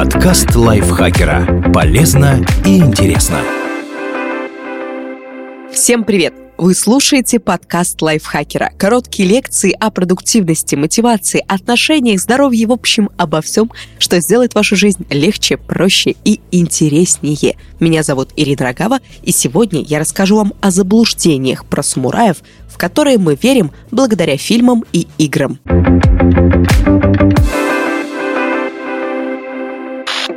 Подкаст лайфхакера. Полезно и интересно. Всем привет! Вы слушаете подкаст лайфхакера. Короткие лекции о продуктивности, мотивации, отношениях, здоровье, в общем, обо всем, что сделает вашу жизнь легче, проще и интереснее. Меня зовут Ирина Рогава, и сегодня я расскажу вам о заблуждениях про самураев, в которые мы верим благодаря фильмам и играм.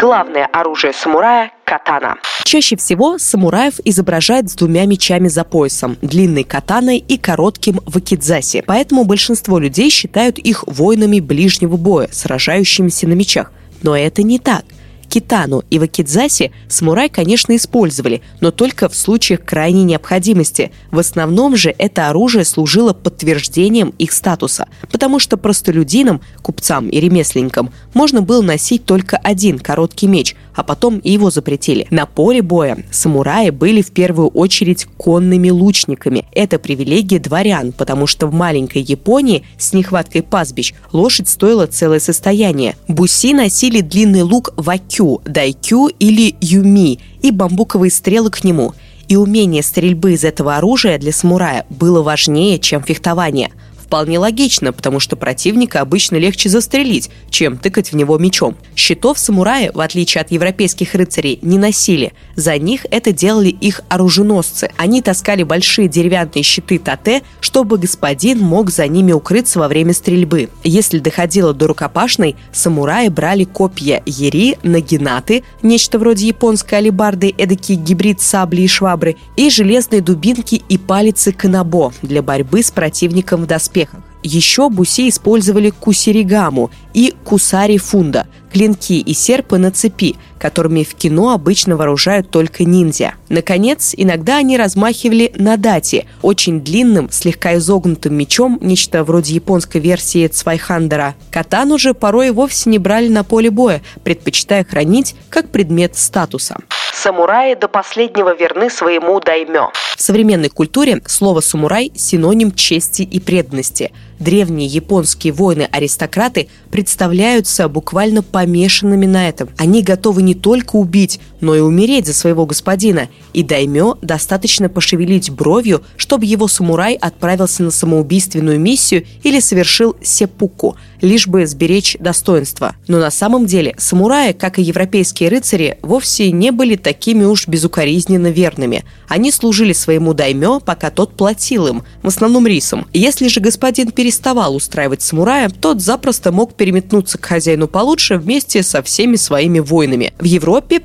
Главное оружие самурая – катана. Чаще всего самураев изображают с двумя мечами за поясом – длинной катаной и коротким вакидзаси. Поэтому большинство людей считают их воинами ближнего боя, сражающимися на мечах. Но это не так – Китану и вакидзаси самурай, конечно, использовали, но только в случаях крайней необходимости. В основном же это оружие служило подтверждением их статуса, потому что простолюдинам, купцам и ремесленникам можно было носить только один короткий меч, а потом и его запретили. На поле боя самураи были в первую очередь конными лучниками. Это привилегия дворян, потому что в маленькой Японии с нехваткой пастбищ лошадь стоила целое состояние. Буси носили длинный лук вакю, кю, дайкю или юми и бамбуковые стрелы к нему. И умение стрельбы из этого оружия для самурая было важнее, чем фехтование – вполне логично, потому что противника обычно легче застрелить, чем тыкать в него мечом. Щитов самураи, в отличие от европейских рыцарей, не носили. За них это делали их оруженосцы. Они таскали большие деревянные щиты тате, чтобы господин мог за ними укрыться во время стрельбы. Если доходило до рукопашной, самураи брали копья ери, нагинаты, нечто вроде японской алибарды, эдакий гибрид сабли и швабры, и железные дубинки и палицы канабо для борьбы с противником в доспехах успехах. Еще буси использовали кусаригаму и кусари-фундо – клинки и серпы на цепи, которыми в кино обычно вооружают только ниндзя. Наконец, иногда они размахивали нодати – очень длинным, слегка изогнутым мечом, нечто вроде японской версии Цвайхандера. Катану же порой вовсе не брали на поле боя, предпочитая хранить как предмет статуса. Самураи до последнего верны своему даймё. В современной культуре слово «самурай» – синоним чести и преданности. Древние японские воины-аристократы представляются буквально помешанными на этом. Они готовы не только убить, но и умереть за своего господина. И даймё достаточно пошевелить бровью, чтобы его самурай отправился на самоубийственную миссию или совершил сепуку, лишь бы сберечь достоинство. Но на самом деле самураи, как и европейские рыцари, вовсе не были такими уж безукоризненно верными. Они служили своему даймё, пока тот платил им, в основном рисом. Если же господин переставал устраивать самурая, тот запросто мог переметнуться к хозяину получше вместе со всеми своими воинами. В Европе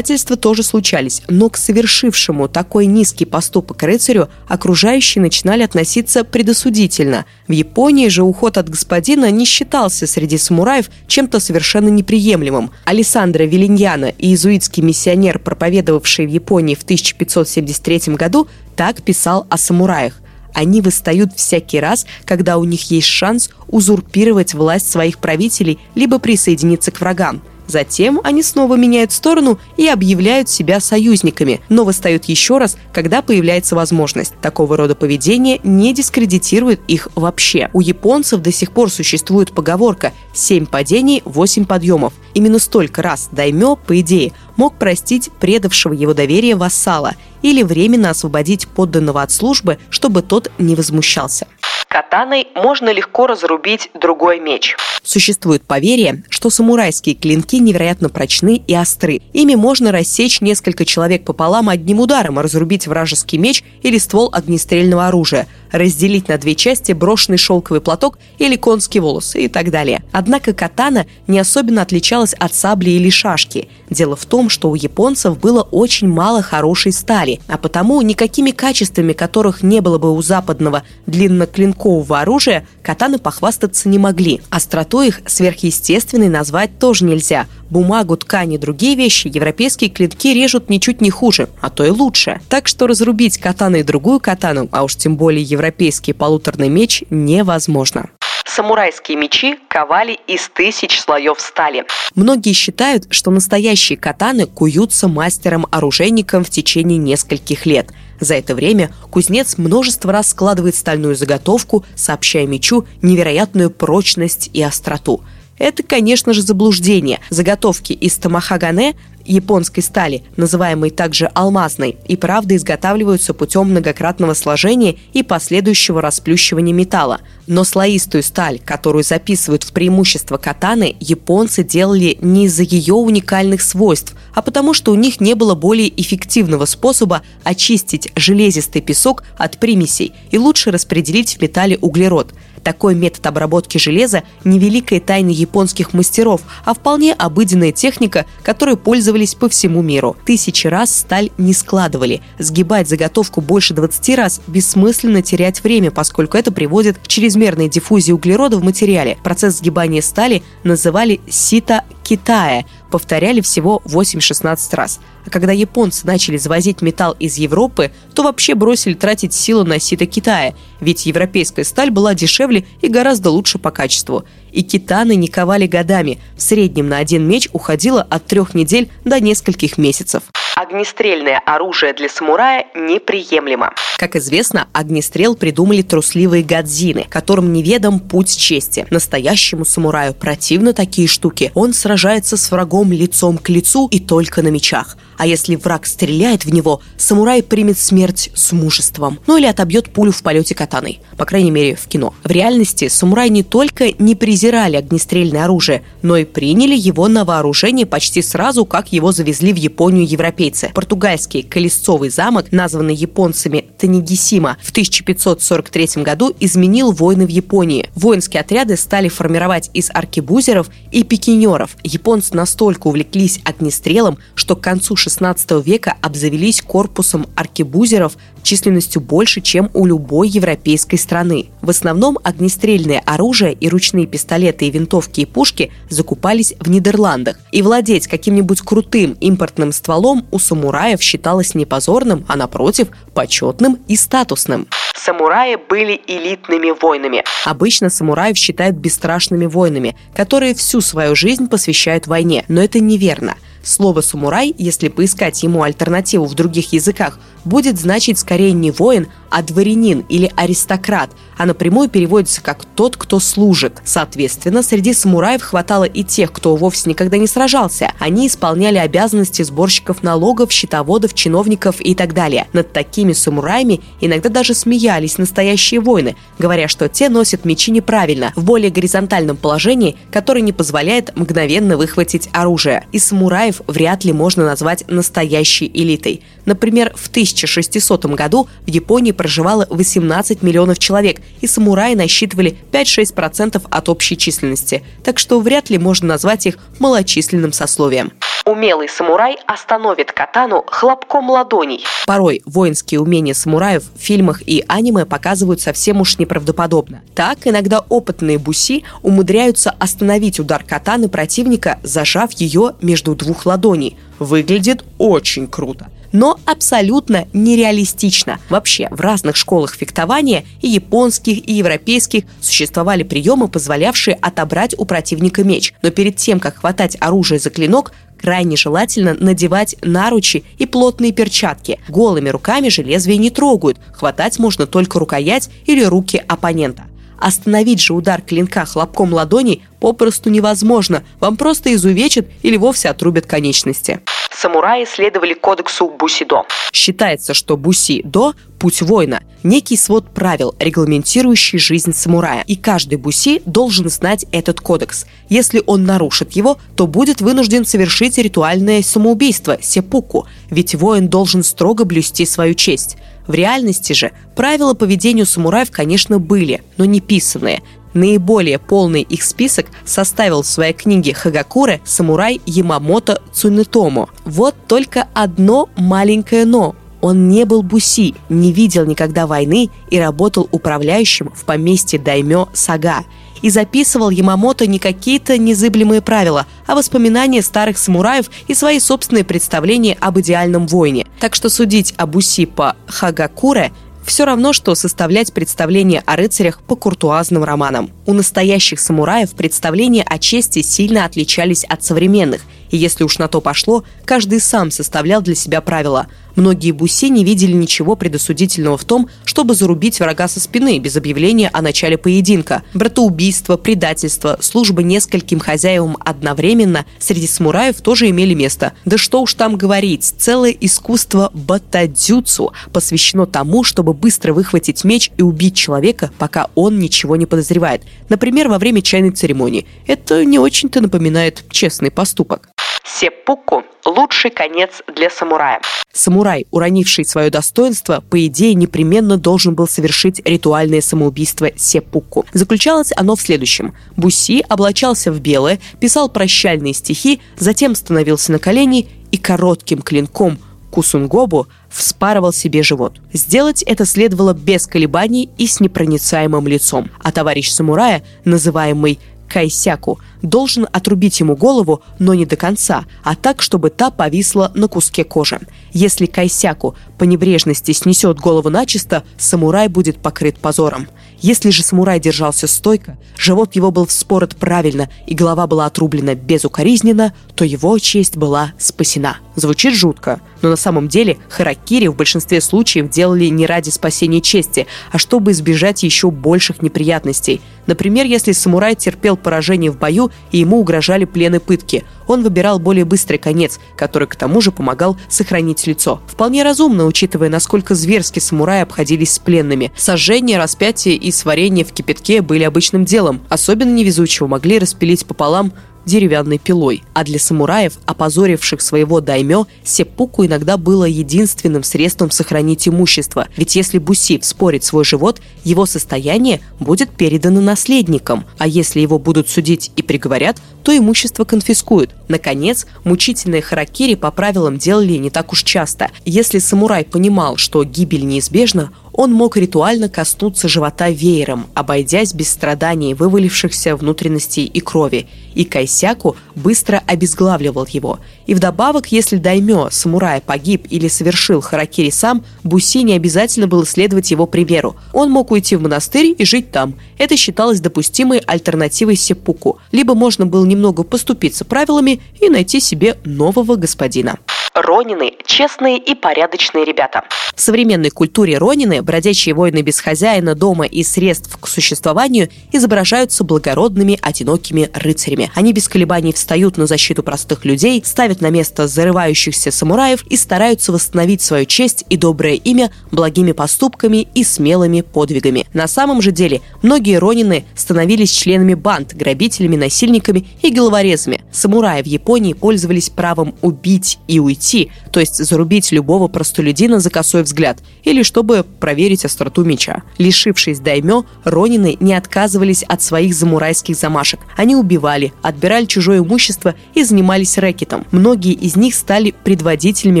предательства тоже случались, но к совершившему такой низкий поступок рыцарю окружающие начинали относиться предосудительно. В Японии же уход от господина не считался среди самураев чем-то совершенно неприемлемым. Алессандро Вилиньяна, иезуитский миссионер, проповедовавший в Японии в 1573 году, так писал о самураях. Они восстают всякий раз, когда у них есть шанс узурпировать власть своих правителей либо присоединиться к врагам. Затем они снова меняют сторону и объявляют себя союзниками, но восстают еще раз, когда появляется возможность. Такого рода поведение не дискредитирует их вообще. У японцев до сих пор существует поговорка «семь падений, восемь подъемов». Именно столько раз Даймё, по идее, мог простить предавшего его доверие вассала или временно освободить подданного от службы, чтобы тот не возмущался. Катаной можно легко разрубить другой меч. Существует поверье, что самурайские клинки невероятно прочны и остры. Ими можно рассечь несколько человек пополам одним ударом, разрубить вражеский меч или ствол огнестрельного оружия, разделить на две части брошенный шелковый платок или конский волос и так далее. Однако катана не особенно отличалась от сабли или шашки. Дело в том, что у японцев было очень мало хорошей стали, а потому никакими качествами, которых не было бы у западного длинноклинкового оружия катаны похвастаться не могли. Остроту их сверхъестественной назвать тоже нельзя. Бумагу, ткань и другие вещи европейские клинки режут ничуть не хуже, а то и лучше. Так что разрубить катану и другую катану, а уж тем более европейский полуторный меч, невозможно. Самурайские мечи ковали из тысяч слоев стали. Многие считают, что настоящие катаны куются мастером-оружейником в течение нескольких лет. За это время кузнец множество раз складывает стальную заготовку, сообщая мечу невероятную прочность и остроту – Это, конечно же, заблуждение. Заготовки из тамахагане японской стали, называемой также алмазной, и правда изготавливаются путем многократного сложения и последующего расплющивания металла. Но слоистую сталь, которую записывают в преимущество катаны, японцы делали не из-за ее уникальных свойств, а потому что у них не было более эффективного способа очистить железистый песок от примесей и лучше распределить в металле углерод – такой метод обработки железа не великая тайна японских мастеров, а вполне обыденная техника, которой пользовались по всему миру. Тысячи раз сталь не складывали. Сгибать заготовку больше 20 раз бессмысленно терять время, поскольку это приводит к чрезмерной диффузии углерода в материале. Процесс сгибания стали называли сита Китая, повторяли всего 8-16 раз. А когда японцы начали завозить металл из Европы, то вообще бросили тратить силы на сито Китая, ведь европейская сталь была дешевле и гораздо лучше по качеству. И китаны не ковали годами, в среднем на один меч уходило от трех недель до нескольких месяцев огнестрельное оружие для самурая неприемлемо. Как известно, огнестрел придумали трусливые гадзины, которым неведом путь чести. Настоящему самураю противно такие штуки. Он сражается с врагом лицом к лицу и только на мечах. А если враг стреляет в него, самурай примет смерть с мужеством. Ну или отобьет пулю в полете катаной. По крайней мере, в кино. В реальности самураи не только не презирали огнестрельное оружие, но и приняли его на вооружение почти сразу, как его завезли в Японию европейцы. Португальский Колесцовый замок, названный японцами Танегисима, в 1543 году изменил войны в Японии. Воинские отряды стали формировать из аркебузеров и пикинеров. Японцы настолько увлеклись огнестрелом, что к концу XVI века обзавелись корпусом аркебузеров численностью больше, чем у любой европейской страны. В основном огнестрельное оружие и ручные пистолеты и винтовки и пушки закупались в Нидерландах. И владеть каким-нибудь крутым импортным стволом у самураев считалось не позорным, а напротив, почетным и статусным. Самураи были элитными воинами. Обычно самураев считают бесстрашными воинами, которые всю свою жизнь посвящают войне, но это неверно – Слово «самурай», если поискать ему альтернативу в других языках, будет значить скорее не воин, а дворянин или аристократ, а напрямую переводится как «тот, кто служит». Соответственно, среди самураев хватало и тех, кто вовсе никогда не сражался. Они исполняли обязанности сборщиков налогов, счетоводов, чиновников и так далее. Над такими самураями иногда даже смеялись настоящие воины, говоря, что те носят мечи неправильно, в более горизонтальном положении, которое не позволяет мгновенно выхватить оружие. И самураев вряд ли можно назвать настоящей элитой. Например, в 1600 году в Японии проживало 18 миллионов человек, и самураи насчитывали 5-6% от общей численности, так что вряд ли можно назвать их малочисленным сословием. Умелый самурай остановит катану хлопком ладоней. Порой воинские умения самураев в фильмах и аниме показывают совсем уж неправдоподобно. Так, иногда опытные буси умудряются остановить удар катаны противника, зажав ее между двух ладоней. Выглядит очень круто но абсолютно нереалистично. Вообще, в разных школах фехтования, и японских, и европейских, существовали приемы, позволявшие отобрать у противника меч. Но перед тем, как хватать оружие за клинок, крайне желательно надевать наручи и плотные перчатки. Голыми руками же лезвие не трогают, хватать можно только рукоять или руки оппонента. Остановить же удар клинка хлопком ладони попросту невозможно, вам просто изувечат или вовсе отрубят конечности самураи следовали кодексу Бусидо. Считается, что Бусидо – путь воина, некий свод правил, регламентирующий жизнь самурая. И каждый буси должен знать этот кодекс. Если он нарушит его, то будет вынужден совершить ритуальное самоубийство – сепуку, ведь воин должен строго блюсти свою честь. В реальности же правила по поведению самураев, конечно, были, но не писанные. Наиболее полный их список составил в своей книге Хагакуре самурай Ямамото Цунетому. Вот только одно маленькое «но». Он не был буси, не видел никогда войны и работал управляющим в поместье Даймё Сага. И записывал Ямамото не какие-то незыблемые правила, а воспоминания старых самураев и свои собственные представления об идеальном воине. Так что судить о буси по Хагакуре все равно, что составлять представление о рыцарях по куртуазным романам. У настоящих самураев представления о чести сильно отличались от современных, И если уж на то пошло, каждый сам составлял для себя правила. Многие буси не видели ничего предосудительного в том, чтобы зарубить врага со спины без объявления о начале поединка. Братоубийство, предательство, служба нескольким хозяевам одновременно среди самураев тоже имели место. Да что уж там говорить, целое искусство батадзюцу посвящено тому, чтобы быстро выхватить меч и убить человека, пока он ничего не подозревает. Например, во время чайной церемонии. Это не очень-то напоминает честный поступок. Сеппуку – лучший конец для самурая. Самурай, уронивший свое достоинство, по идее, непременно должен был совершить ритуальное самоубийство сеппуку. Заключалось оно в следующем. Буси облачался в белое, писал прощальные стихи, затем становился на колени и коротким клинком Кусунгобу вспарывал себе живот. Сделать это следовало без колебаний и с непроницаемым лицом. А товарищ самурая, называемый Кайсяку должен отрубить ему голову, но не до конца, а так, чтобы та повисла на куске кожи. Если Кайсяку по небрежности снесет голову начисто, самурай будет покрыт позором. Если же самурай держался стойко, живот его был вспорот правильно и голова была отрублена безукоризненно, то его честь была спасена. Звучит жутко, но на самом деле харакири в большинстве случаев делали не ради спасения чести, а чтобы избежать еще больших неприятностей. Например, если самурай терпел поражение в бою и ему угрожали плены пытки, он выбирал более быстрый конец, который к тому же помогал сохранить лицо. Вполне разумно, учитывая, насколько зверски самураи обходились с пленными. Сожжение, распятие и сварение в кипятке были обычным делом. Особенно невезучего могли распилить пополам деревянной пилой. А для самураев, опозоривших своего даймё, сеппуку иногда было единственным средством сохранить имущество. Ведь если буси вспорит свой живот, его состояние будет передано наследникам. А если его будут судить и приговорят, то имущество конфискуют. Наконец, мучительные харакири по правилам делали не так уж часто. Если самурай понимал, что гибель неизбежна, он мог ритуально коснуться живота веером, обойдясь без страданий, вывалившихся внутренностей и крови, и Кайсяку быстро обезглавливал его. И вдобавок, если даймё, самурай, погиб или совершил харакири сам, Буси не обязательно было следовать его примеру. Он мог уйти в монастырь и жить там. Это считалось допустимой альтернативой сеппуку. Либо можно было немного поступиться правилами и найти себе нового господина. Ронины – честные и порядочные ребята. В современной культуре Ронины, бродячие воины без хозяина, дома и средств к существованию, изображаются благородными, одинокими рыцарями. Они без колебаний встают на защиту простых людей, ставят на место зарывающихся самураев и стараются восстановить свою честь и доброе имя благими поступками и смелыми подвигами. На самом же деле, многие Ронины становились членами банд, грабителями, насильниками и головорезами. Самураи в Японии пользовались правом убить и уйти то есть зарубить любого простолюдина за косой взгляд, или чтобы проверить остроту меча. Лишившись даймё, ронины не отказывались от своих замурайских замашек. Они убивали, отбирали чужое имущество и занимались рэкетом. Многие из них стали предводителями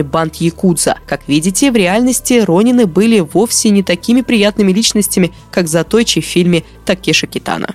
банд Якудза. Как видите, в реальности ронины были вовсе не такими приятными личностями, как Затойчи в фильме Такеши Китана.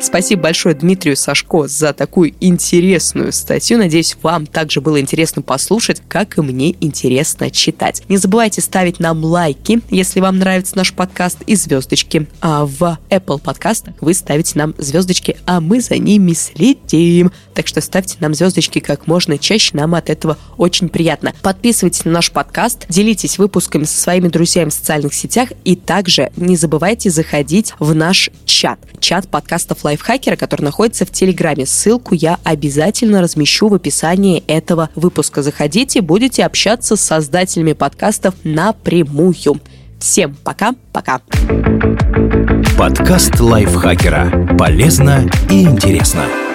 Спасибо большое Дмитрию Сашко за такую интересную статью. Надеюсь, вам также было интересно послушать, как и мне интересно читать. Не забывайте ставить нам лайки, если вам нравится наш подкаст, и звездочки. А в Apple подкастах вы ставите нам звездочки, а мы за ними следим. Так что ставьте нам звездочки как можно чаще, нам от этого очень приятно. Подписывайтесь на наш подкаст, делитесь выпусками со своими друзьями в социальных сетях и также не забывайте заходить в наш чат. Чат подкастов лайфхакера, который находится в Телеграме. Ссылку я обязательно размещу в описании этого выпуска. Заходите, будете общаться с создателями подкастов напрямую. Всем пока-пока. Подкаст лайфхакера. Полезно и интересно.